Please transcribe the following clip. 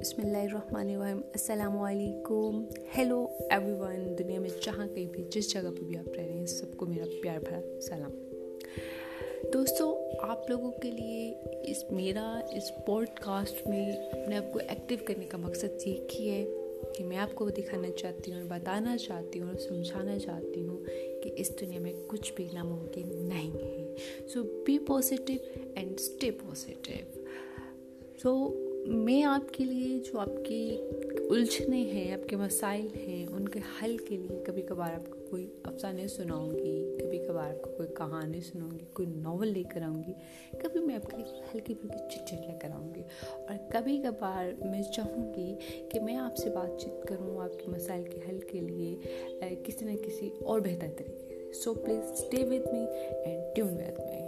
بسم اللہ الرحمن الرحیم۔ السلام علیکم۔ ہیلو ایوری ون دنیا میں جہاں کہیں بھی، جس جگہ پہ بھی آپ رہ رہے ہیں، سب کو میرا پیار بھرا سلام۔ دوستوں آپ لوگوں کے لیے اس میرا اس پوڈ کاسٹ میں اپنے آپ کو ایکٹیو کرنے کا مقصد ایک ہی ہے کہ میں آپ کو دکھانا چاہتی ہوں اور بتانا چاہتی ہوں اور سمجھانا چاہتی ہوں کہ اس دنیا میں کچھ بھی ناممکن نہیں ہے۔ So be positive and stay positive so میں آپ کے لیے جو آپ کی الجھنے ہیں، آپ کے مسائل ہیں، ان کے حل کے لیے کبھی کبھار آپ کو کوئی افسانے سناؤں گی کبھی کبھار آپ کو کوئی کہانی سناؤں گی کوئی ناول لے کر آؤں گی کبھی میں آپ کے لیے ہلکی پھلکی چٹیں لے کر آؤں گی اور کبھی کبھار میں چاہوں گی کہ میں آپ سے بات چیت کروں آپ کے مسائل کے حل کے لیے کسی نہ کسی اور بہتر طریقے سے۔ So please stay with me and tune with me